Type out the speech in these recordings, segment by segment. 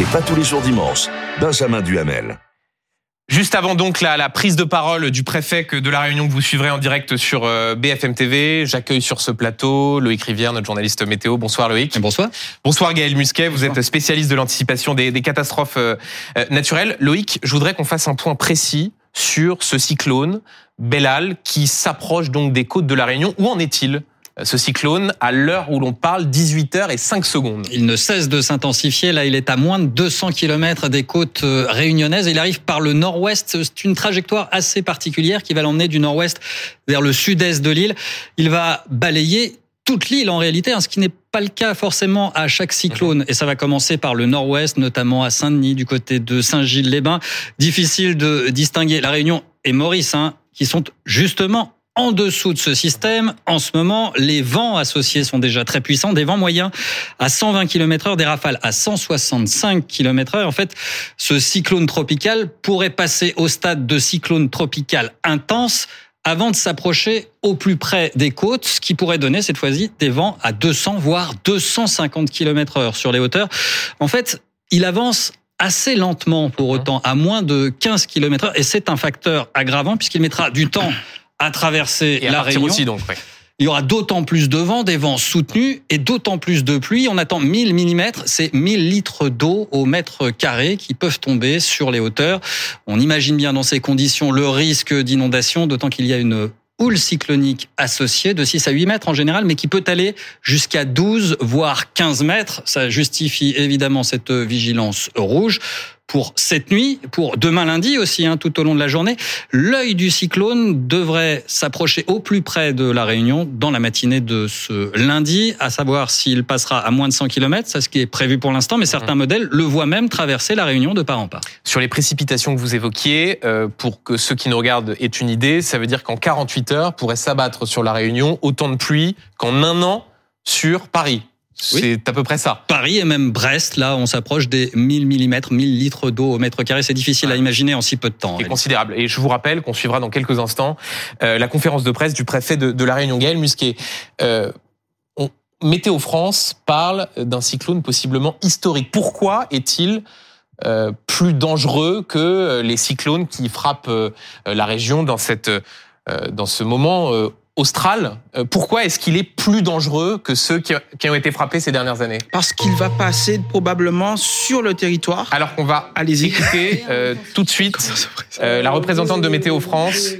C'est pas tous les jours dimanche. Benjamin Duhamel. Juste avant donc la, la, prise de parole du préfet que de la Réunion que vous suivrez en direct sur euh, BFM TV, j'accueille sur ce plateau Loïc Rivière, notre journaliste météo. Bonsoir Loïc. Bonsoir. Bonsoir Gaël Musquet, vous êtes spécialiste de l'anticipation des, des, catastrophes euh, euh, naturelles. Loïc, je voudrais qu'on fasse un point précis sur ce cyclone Bellal qui s'approche donc des côtes de la Réunion. Où en est-il? Ce cyclone à l'heure où l'on parle 18h et 5 secondes. Il ne cesse de s'intensifier. Là, il est à moins de 200 km des côtes euh, réunionnaises. Il arrive par le nord-ouest. C'est une trajectoire assez particulière qui va l'emmener du nord-ouest vers le sud-est de l'île. Il va balayer toute l'île en réalité, hein, ce qui n'est pas le cas forcément à chaque cyclone. Et ça va commencer par le nord-ouest, notamment à Saint-Denis, du côté de Saint-Gilles-les-Bains. Difficile de distinguer la Réunion et Maurice, hein, qui sont justement en dessous de ce système, en ce moment, les vents associés sont déjà très puissants, des vents moyens à 120 km heure, des rafales à 165 km heure. En fait, ce cyclone tropical pourrait passer au stade de cyclone tropical intense avant de s'approcher au plus près des côtes, ce qui pourrait donner cette fois-ci des vents à 200 voire 250 km heure sur les hauteurs. En fait, il avance assez lentement pour autant, à moins de 15 km heure, et c'est un facteur aggravant puisqu'il mettra du temps à traverser la Réunion. aussi donc. Il y aura d'autant plus de vent, des vents soutenus et d'autant plus de pluie. On attend 1000 mm, c'est 1000 litres d'eau au mètre carré qui peuvent tomber sur les hauteurs. On imagine bien dans ces conditions le risque d'inondation, d'autant qu'il y a une houle cyclonique associée de 6 à 8 mètres en général, mais qui peut aller jusqu'à 12, voire 15 mètres. Ça justifie évidemment cette vigilance rouge pour cette nuit, pour demain lundi aussi, hein, tout au long de la journée. L'œil du cyclone devrait s'approcher au plus près de la Réunion dans la matinée de ce lundi, à savoir s'il passera à moins de 100 km, c'est ce qui est prévu pour l'instant, mais certains mmh. modèles le voient même traverser la Réunion de part en part. Sur les précipitations que vous évoquiez, euh, pour que ceux qui nous regardent aient une idée, ça veut dire qu'en 48 heures pourrait s'abattre sur la Réunion autant de pluie qu'en un an sur Paris. C'est à peu près ça. Paris et même Brest, là, on s'approche des 1000 mm, 1000 litres d'eau au mètre carré. C'est difficile à imaginer en si peu de temps. C'est considérable. Et je vous rappelle qu'on suivra dans quelques instants euh, la conférence de presse du préfet de, de la Réunion, Gaël Musquet. Euh, on, Météo France parle d'un cyclone possiblement historique. Pourquoi est-il euh, plus dangereux que les cyclones qui frappent la région dans cette dans ce moment austral, euh, pourquoi est-ce qu'il est plus dangereux que ceux qui ont été frappés ces dernières années Parce qu'il va passer probablement sur le territoire. Alors qu'on va écouter euh, tout de suite euh, la représentante de Météo France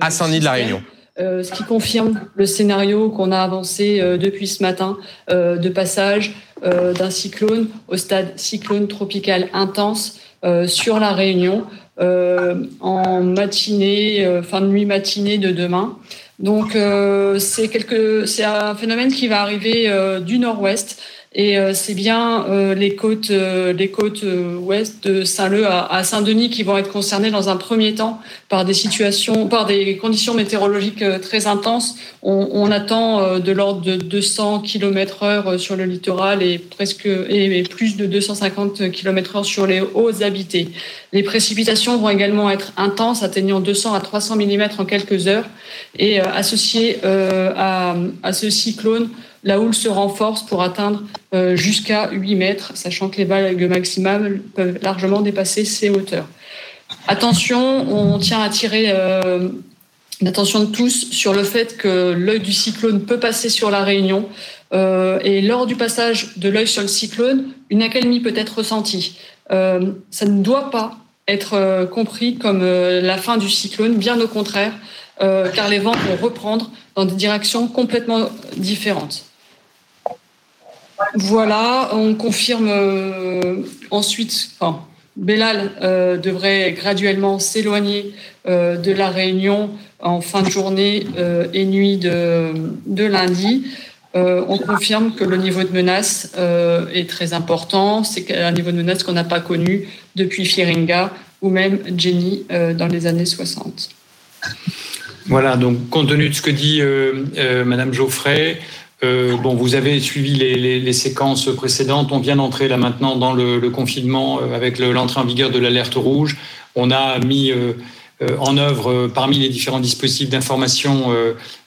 à Saint-Denis de la Réunion. ce qui confirme le scénario qu'on a avancé depuis ce matin de passage d'un cyclone au stade cyclone tropical intense sur la Réunion en matinée, fin de nuit matinée de demain. Donc euh, c'est un phénomène qui va arriver euh, du nord-ouest et euh, c'est bien euh, les côtes, euh, les côtes ouest de Saint-Leu à, Saint-Denis qui vont être concernées dans un premier temps par des situations, par des conditions météorologiques très intenses. On, attend de l'ordre de 200 km/h sur le littoral et presque et, plus de 250 km/h sur les hauts habités. Les précipitations vont également être intenses, atteignant 200 à 300 mm en quelques heures et associées à ce cyclone la houle se renforce pour atteindre euh, jusqu'à 8 mètres, sachant que les vagues maximales peuvent largement dépasser ces hauteurs. Attention, on tient à attirer euh, l'attention de tous sur le fait que l'œil du cyclone peut passer sur la Réunion. Euh, et lors du passage de l'œil sur le cyclone, une accalmie peut être ressentie. ça ne doit pas être compris comme la fin du cyclone, bien au contraire, car les vents vont reprendre dans des directions complètement différentes. Voilà, on confirme euh, ensuite, enfin, Bellal euh, devrait graduellement s'éloigner euh, de la Réunion en fin de journée et nuit de, lundi. on confirme que le niveau de menace est très important. C'est un niveau de menace qu'on n'a pas connu depuis Firinga ou même Jenny dans les années 60. Voilà, donc compte tenu de ce que dit Madame Geoffrey, euh, bon, vous avez suivi les, les, séquences précédentes. On vient d'entrer là maintenant dans le, le confinement euh, avec l'entrée en vigueur de l'alerte rouge. On a mis euh, en œuvre parmi les différents dispositifs d'information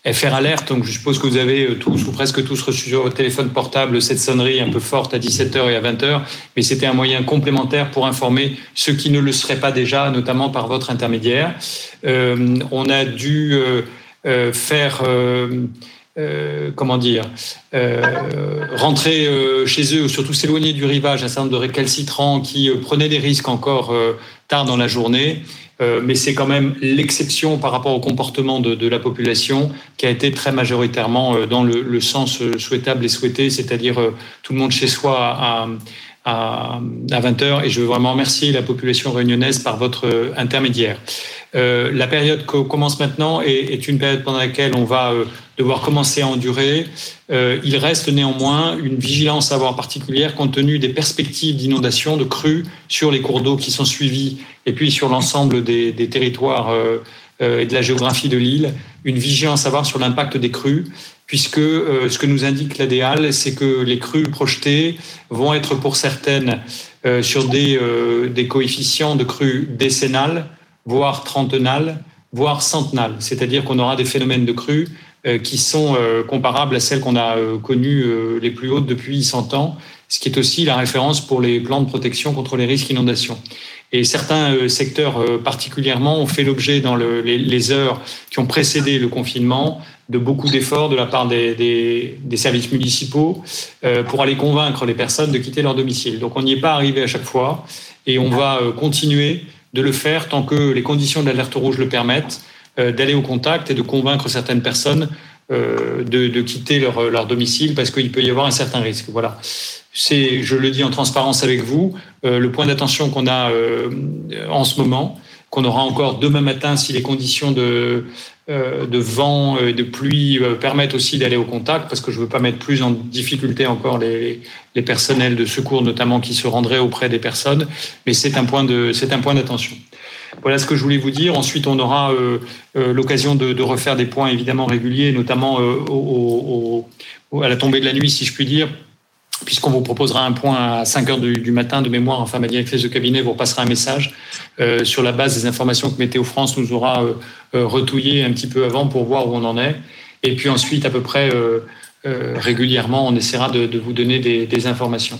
FR Alert. Donc je suppose que vous avez tous ou presque tous reçu sur votre téléphone portable cette sonnerie un peu forte à 17h et à 20h, mais c'était un moyen complémentaire pour informer ceux qui ne le seraient pas déjà, notamment par votre intermédiaire. on a dû faire euh, comment dire, euh, rentrer euh, chez eux, ou surtout s'éloigner du rivage, un certain nombre de récalcitrants qui prenaient des risques encore tard dans la journée. mais c'est quand même l'exception par rapport au comportement de, la population qui a été très majoritairement dans le, sens souhaitable et souhaité, c'est-à-dire tout le monde chez soi à, à, 20 heures. Et je veux vraiment remercier la population réunionnaise par votre intermédiaire. La période qui commence maintenant est, une période pendant laquelle on va euh, devoir commencer à endurer. Euh, il reste néanmoins une vigilance à avoir particulière compte tenu des perspectives d'inondation, de crues sur les cours d'eau qui sont suivis et puis sur l'ensemble des, territoires et de la géographie de l'île. Une vigilance à avoir sur l'impact des crues puisque ce que nous indique l'ADEAL, c'est que les crues projetées vont être pour certaines sur des, des coefficients de crues décennales, voire trentenales, voire centenales. C'est-à-dire qu'on aura des phénomènes de crue euh, qui sont euh, comparables à celles qu'on a euh, connues les plus hautes depuis 100 ans, ce qui est aussi la référence pour les plans de protection contre les risques d'inondation. Et certains secteurs particulièrement ont fait l'objet dans les, heures qui ont précédé le confinement de beaucoup d'efforts de la part des, des services municipaux pour aller convaincre les personnes de quitter leur domicile. Donc on n'y est pas arrivé à chaque fois et on va continuer de le faire tant que les conditions de l'alerte rouge le permettent, euh, d'aller au contact et de convaincre certaines personnes euh, de, quitter leur, domicile parce qu'il peut y avoir un certain risque. Voilà. C'est, je le dis en transparence avec vous, euh, le point d'attention qu'on a en ce moment, qu'on aura encore demain matin si les conditions de, de vent et de pluie permettent aussi d'aller au contact, parce que je ne veux pas mettre plus en difficulté encore les, personnels de secours, notamment qui se rendraient auprès des personnes, mais c'est un point d'attention. Voilà ce que je voulais vous dire. Ensuite, on aura euh, euh, l'occasion de, refaire des points évidemment réguliers, notamment euh, à la tombée de la nuit, si je puis dire, puisqu'on vous proposera un point à 5 heures du, matin de mémoire. Enfin, ma directrice de cabinet vous repassera un message sur la base des informations que Météo France nous aura retouillées un petit peu avant pour voir où on en est. Et puis ensuite, à peu près régulièrement, on essaiera de, vous donner des informations.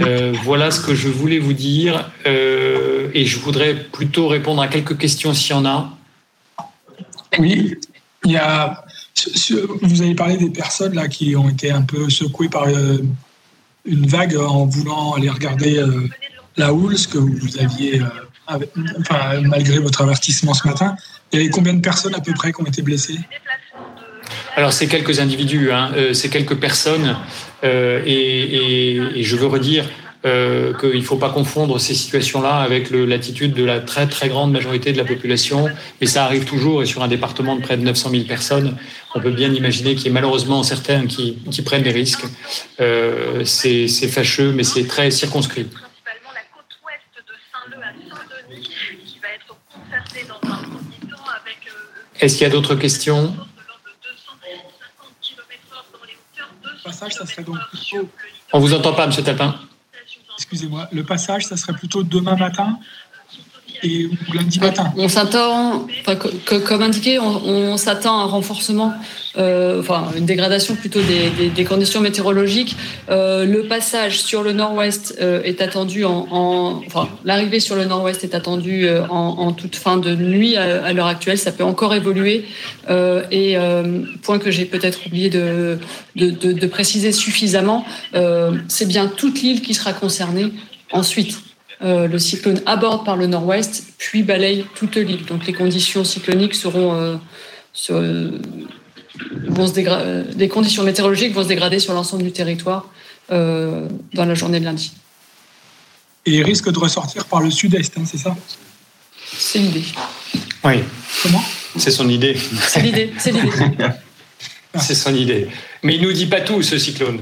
Euh, voilà ce que je voulais vous dire. Euh, et je voudrais plutôt répondre à quelques questions s'il y en a. Oui, il y a, vous avez parlé des personnes là qui ont été un peu secouées par euh, une vague en voulant aller regarder la houle, ce que vous aviez, enfin, malgré votre avertissement ce matin. Il y avait combien de personnes à peu près qui ont été blessées? Alors c'est quelques individus, hein, euh, c'est quelques personnes, euh, et, je veux redire euh, qu'il ne faut pas confondre ces situations-là avec l'attitude de la très très grande majorité de la population, et ça arrive toujours, et sur un département de près de 900 000 personnes, on peut bien imaginer qu'il y ait malheureusement certains qui, qui prennent des risques. c'est fâcheux, mais c'est très circonscrit. Est-ce qu'il y a d'autres questions? On vous entend pas, Monsieur Tapin. Excusez-moi. Le passage, ça serait plutôt demain matin On s'attend, comme indiqué, on, s'attend à un renforcement, euh, enfin une dégradation plutôt des, conditions météorologiques. Euh, le passage sur le nord-ouest euh, est attendu en, enfin l'arrivée sur le nord-ouest est attendue en, toute fin de nuit à, l'heure actuelle. Ça peut encore évoluer. et point que j'ai peut-être oublié de préciser suffisamment, c'est bien toute l'île qui sera concernée ensuite. Euh, le cyclone aborde par le nord-ouest, puis balaye toute l'île. Donc les conditions cycloniques seront, euh, euh, vont se des conditions météorologiques vont se dégrader sur l'ensemble du territoire dans la journée de lundi. Et il risque de ressortir par le sud-est, hein, c'est ça? C'est l'idée. Oui. Comment? C'est son idée. C'est l'idée. C'est l'idée. c'est son idée. Mais il nous dit pas tout, ce cyclone.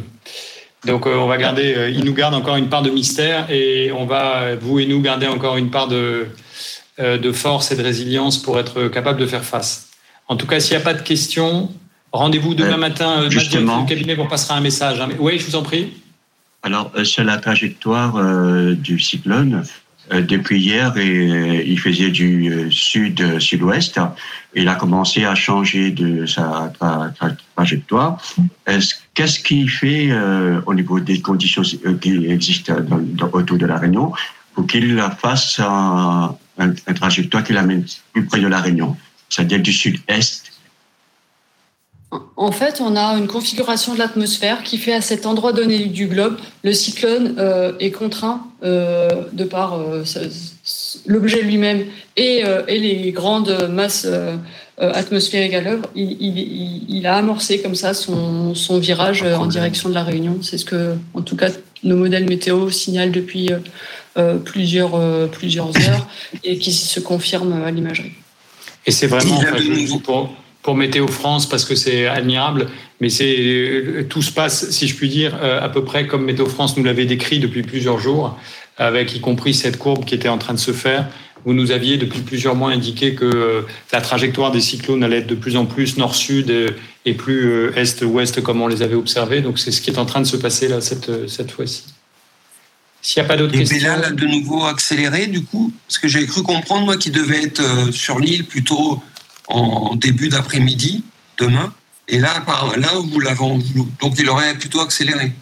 Donc euh, on va garder, euh, il nous garde encore une part de mystère et on va, vous et nous, garder encore une part de, euh, de force et de résilience pour être capable de faire face. En tout cas, s'il n'y a pas de questions, rendez-vous demain matin justement. le cabinet, on passera un message. Hein. Oui, je vous en prie. Alors, sur la trajectoire du cyclone, depuis hier et il faisait du sud-sud-ouest. Il a commencé à changer de sa, trajectoire. Qu'est-ce qu'il fait au niveau des conditions qui existent autour de la Réunion pour qu'il fasse un, un, trajectoire qui l'amène plus près de la Réunion, c'est-à-dire du sud-est en fait, on a une configuration de l'atmosphère qui fait à cet endroit donné du globe, le cyclone euh, est contraint euh, de par euh, l'objet lui-même et, les grandes masses atmosphériques à l'œuvre. Il, a amorcé comme ça son, virage en direction de la Réunion. C'est ce que, en tout cas, nos modèles météo signalent depuis plusieurs, plusieurs heures et qui se confirme à l'imagerie. Et c'est vraiment pour Météo France parce que c'est admirable, mais c'est tout se passe, si je puis dire, euh, à peu près comme Météo France nous l'avait décrit depuis plusieurs jours, avec y compris cette courbe qui était en train de se faire. Vous nous aviez depuis plusieurs mois indiqué que euh, la trajectoire des cyclones allait être de plus en plus nord-sud et plus euh, est-ouest comme on les avait observés. Donc c'est ce qui est en train de se passer là cette, cette fois-ci. S'il n'y a pas d'autres questions? Et Bellal a de nouveau accéléré du coup? Parce que j'avais cru comprendre moi qu'il devait être sur l'île plutôt en début d'après-midi, demain. Et là, là où l'avons, donc il aurait plutôt accéléré.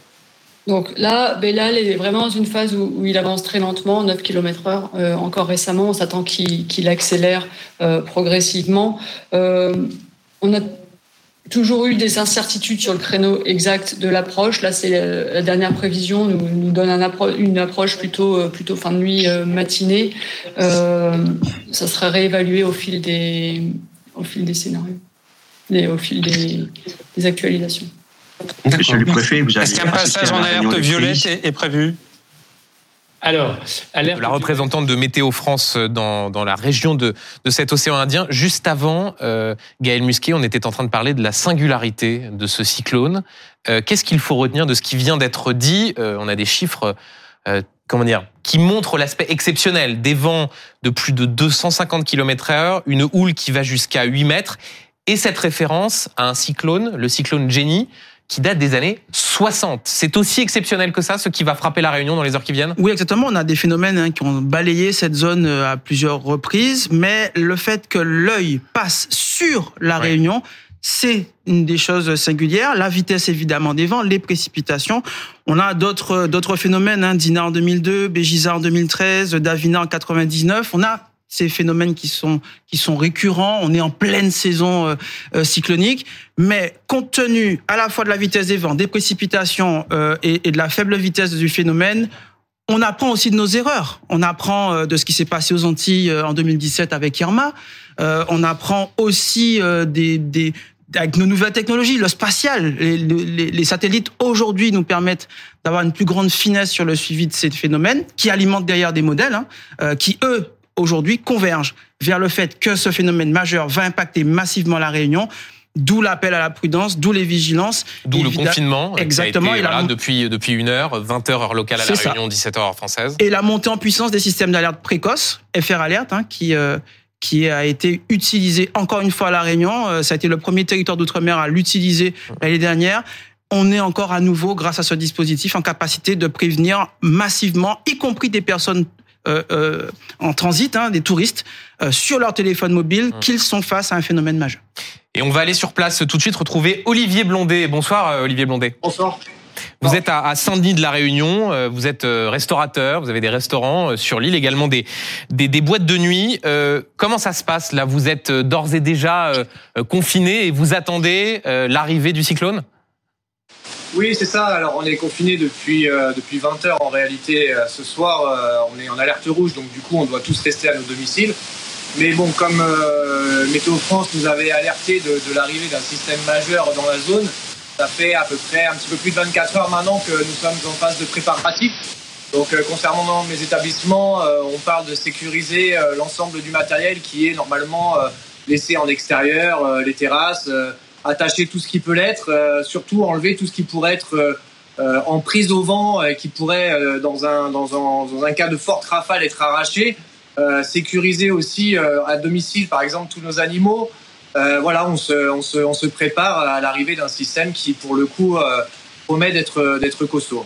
Donc là, Bellal est vraiment dans une phase où, il avance très lentement, 9 km heure. Euh, encore récemment, on s'attend qu'il accélère euh, progressivement. Euh, on a toujours eu des incertitudes sur le créneau exact de l'approche. Là, c'est la, dernière prévision nous, donne un une approche plutôt plutôt fin de nuit matinée. ça sera réévalué au fil des au fil des scénarios, et au fil des, actualisations. Monsieur le préfet, vous avez Est-ce qu'un passage en alerte violette est, prévu? Alors, la représentante de Météo France dans, dans la région de, de, cet océan Indien. Juste avant, euh, Gaël Musquet, on était en train de parler de la singularité de ce cyclone. Euh, qu'est-ce qu'il faut retenir de ce qui vient d'être dit? Euh, On a des chiffres euh, comment dire, qui montre l'aspect exceptionnel des vents de plus de 250 km h une houle qui va jusqu'à 8 mètres, et cette référence à un cyclone, le cyclone Jenny, qui date des années 60. C'est aussi exceptionnel que ça, ce qui va frapper la Réunion dans les heures qui viennent? Oui, exactement. On a des phénomènes hein, qui ont balayé cette zone euh, à plusieurs reprises, mais le fait que l'œil passe sur la Réunion, c'est une des choses singulières. La vitesse évidemment des vents, les précipitations. On a d'autres d'autres phénomènes, hein, Dina en 2002, Bégiza en 2013, Davina en 99. On a ces phénomènes qui sont qui sont récurrents. On est en pleine saison euh, euh, cyclonique, mais compte tenu à la fois de la vitesse des vents, des précipitations euh, et, et, de la faible vitesse du phénomène, on apprend aussi de nos erreurs. On apprend de ce qui s'est passé aux Antilles en 2017 avec Irma. on apprend aussi des, des, avec nos nouvelles technologies, le spatial, les, les, satellites aujourd'hui nous permettent d'avoir une plus grande finesse sur le suivi de ces phénomènes, qui alimentent derrière des modèles, hein, euh, qui eux aujourd'hui convergent vers le fait que ce phénomène majeur va impacter massivement la Réunion. D'où l'appel à la prudence, d'où les vigilances. D'où le confinement. Exactement. et voilà, depuis, depuis une heure, 20 heures heure locale à la Réunion, 17 heures française. Et la montée en puissance des systèmes d'alerte précoce, FR Alert, hein, qui, euh, qui a été utilisé encore une fois à La Réunion. Euh, ça a été le premier territoire d'outre-mer à l'utiliser l'année dernière. On est encore à nouveau, grâce à ce dispositif, en capacité de prévenir massivement, y compris des personnes euh, euh, en transit, hein, des touristes, sur leur téléphone mobile, mmh. qu'ils sont face à un phénomène majeur. Et on va aller sur place tout de suite retrouver Olivier Blondet. Bonsoir Olivier Blondet. Bonsoir. Vous êtes à Saint-Denis de la Réunion, euh, vous êtes euh, restaurateur, vous avez des restaurants euh, sur l'île, également des, des, des, boîtes de nuit. comment ça se passe là? Vous êtes d'ores et déjà confiné et vous attendez l'arrivée du cyclone? Oui, c'est ça. Alors, on est confiné depuis, depuis 20 heures en réalité. ce soir, on est en alerte rouge, donc du coup, on doit tous rester à nos domiciles. Mais bon, comme Météo France nous avait alerté de, de l'arrivée d'un système majeur dans la zone, ça fait à peu près un petit peu plus de 24 heures maintenant que nous sommes en phase de préparatif. Donc euh, concernant mes établissements, euh, on parle de sécuriser euh, l'ensemble du matériel qui est normalement laissé en extérieur, les terrasses, attacher tout ce qui peut l'être, surtout enlever tout ce qui pourrait être en prise au vent et qui pourrait, dans, un, dans, un, dans un cas de forte rafale, être arraché. sécuriser aussi à domicile, par exemple, tous nos animaux. Euh, voilà, on se, on, se, on se, prépare à l'arrivée d'un système qui, pour le coup, euh, promet d'être costaud.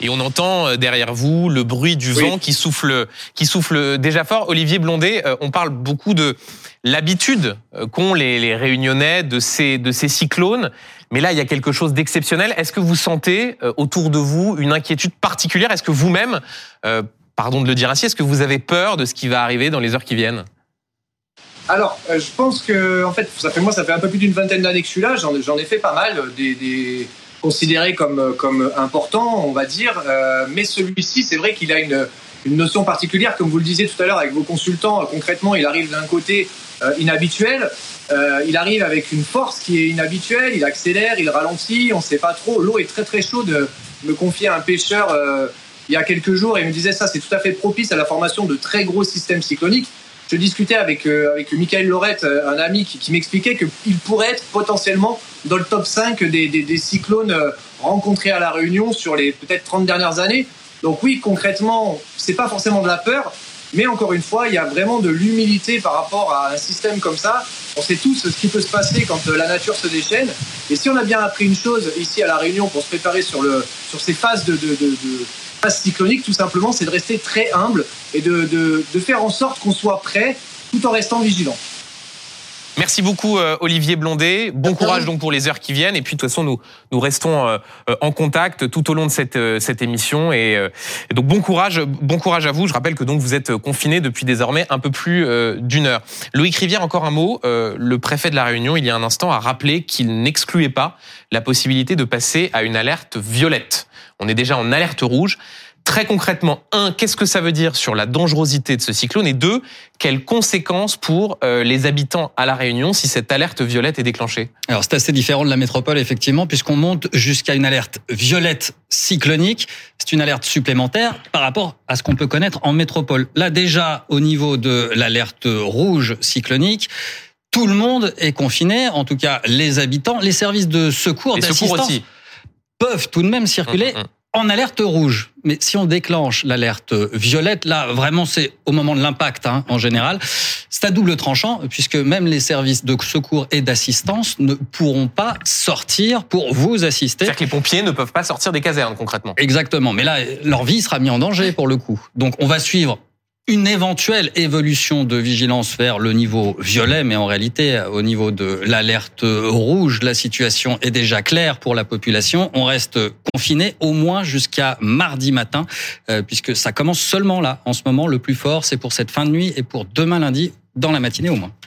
et on entend euh, derrière vous le bruit du Oui. vent qui souffle, qui souffle déjà fort. Olivier Blondet, on parle beaucoup de l'habitude qu'ont les, les Réunionnais de ces, de ces cyclones. Mais là, il y a quelque chose d'exceptionnel. Est-ce que vous sentez autour de vous une inquiétude particulière? Est-ce que vous-même, euh, pardon de le dire ainsi, est-ce que vous avez peur de ce qui va arriver dans les heures qui viennent? Alors, euh, je pense que, en fait, ça fait moi, ça fait un peu plus d'une vingtaine d'années que je suis là. J'en ai fait pas mal, euh, des, considérés comme euh, comme importants, on va dire. Mais celui-ci, c'est vrai qu'il a une une notion particulière, comme vous le disiez tout à l'heure avec vos consultants. concrètement, il arrive d'un côté inhabituel. Il arrive avec une force qui est inhabituelle. Il accélère, il ralentit. On ne sait pas trop. L'eau est très très chaude. Me confiait un pêcheur il y a quelques jours et il me disait ça, c'est tout à fait propice à la formation de très gros systèmes cycloniques. Je discutais avec, euh, avec Michael Lorette, euh, un ami, qui, qui m'expliquait qu'il pourrait être potentiellement dans le top 5 des, cyclones euh, rencontrés à La Réunion sur les peut-être 30 dernières années. Donc oui, concrètement, c'est pas forcément de la peur, mais encore une fois, il y a vraiment de l'humilité par rapport à un système comme ça. On sait tous ce qui peut se passer quand la nature se déchaîne. Et si on a bien appris une chose ici à La Réunion pour se préparer sur, le, sur ces phases de, de, de phases cycloniques, tout simplement, c'est de rester très humble et de, de, de faire en sorte qu'on soit prêt tout en restant vigilant. Merci beaucoup euh, Olivier Blondet. Bon courage donc pour les heures qui viennent. Et puis de toute façon, nous nous restons euh, euh, en contact tout au long de cette euh, cette émission. Et, et donc bon courage, bon courage à vous. Je rappelle que donc vous êtes confiné depuis désormais un peu plus d'une heure. Loïc Rivière, encore un mot. Le préfet de la Réunion, il y a un instant, a rappelé qu'il n'excluait pas la possibilité de passer à une alerte violette. On est déjà en alerte rouge. Très concrètement, un, qu'est-ce que ça veut dire sur la dangerosité de ce cyclone? Et deux, quelles conséquences pour euh, les habitants à La Réunion si cette alerte violette est déclenchée? Alors c'est assez différent de la métropole effectivement puisqu'on monte jusqu'à une alerte violette cyclonique. C'est une alerte supplémentaire par rapport à ce qu'on peut connaître en métropole. Là déjà au niveau de l'alerte rouge cyclonique, tout le monde est confiné, en tout cas les habitants, les services de secours, d'assistance. Peuvent tout de même circuler Hum, hum, hum. en alerte rouge. Mais si on déclenche l'alerte violette, là, vraiment, c'est au moment de l'impact, hein, en général. C'est à double tranchant, puisque même les services de secours et d'assistance ne pourront pas sortir pour vous assister. C'est-à-dire que les pompiers ne peuvent pas sortir des casernes concrètement. Exactement. Mais là, leur vie sera mise en danger pour le coup. Donc, on va suivre une éventuelle évolution de vigilance vers le niveau violet, mais en réalité, au niveau de l'alerte rouge, la situation est déjà claire pour la population. On reste confiné au moins jusqu'à mardi matin, euh, puisque ça commence seulement là. En ce moment, le plus fort, c'est pour cette fin de nuit et pour demain lundi, dans la matinée au moins.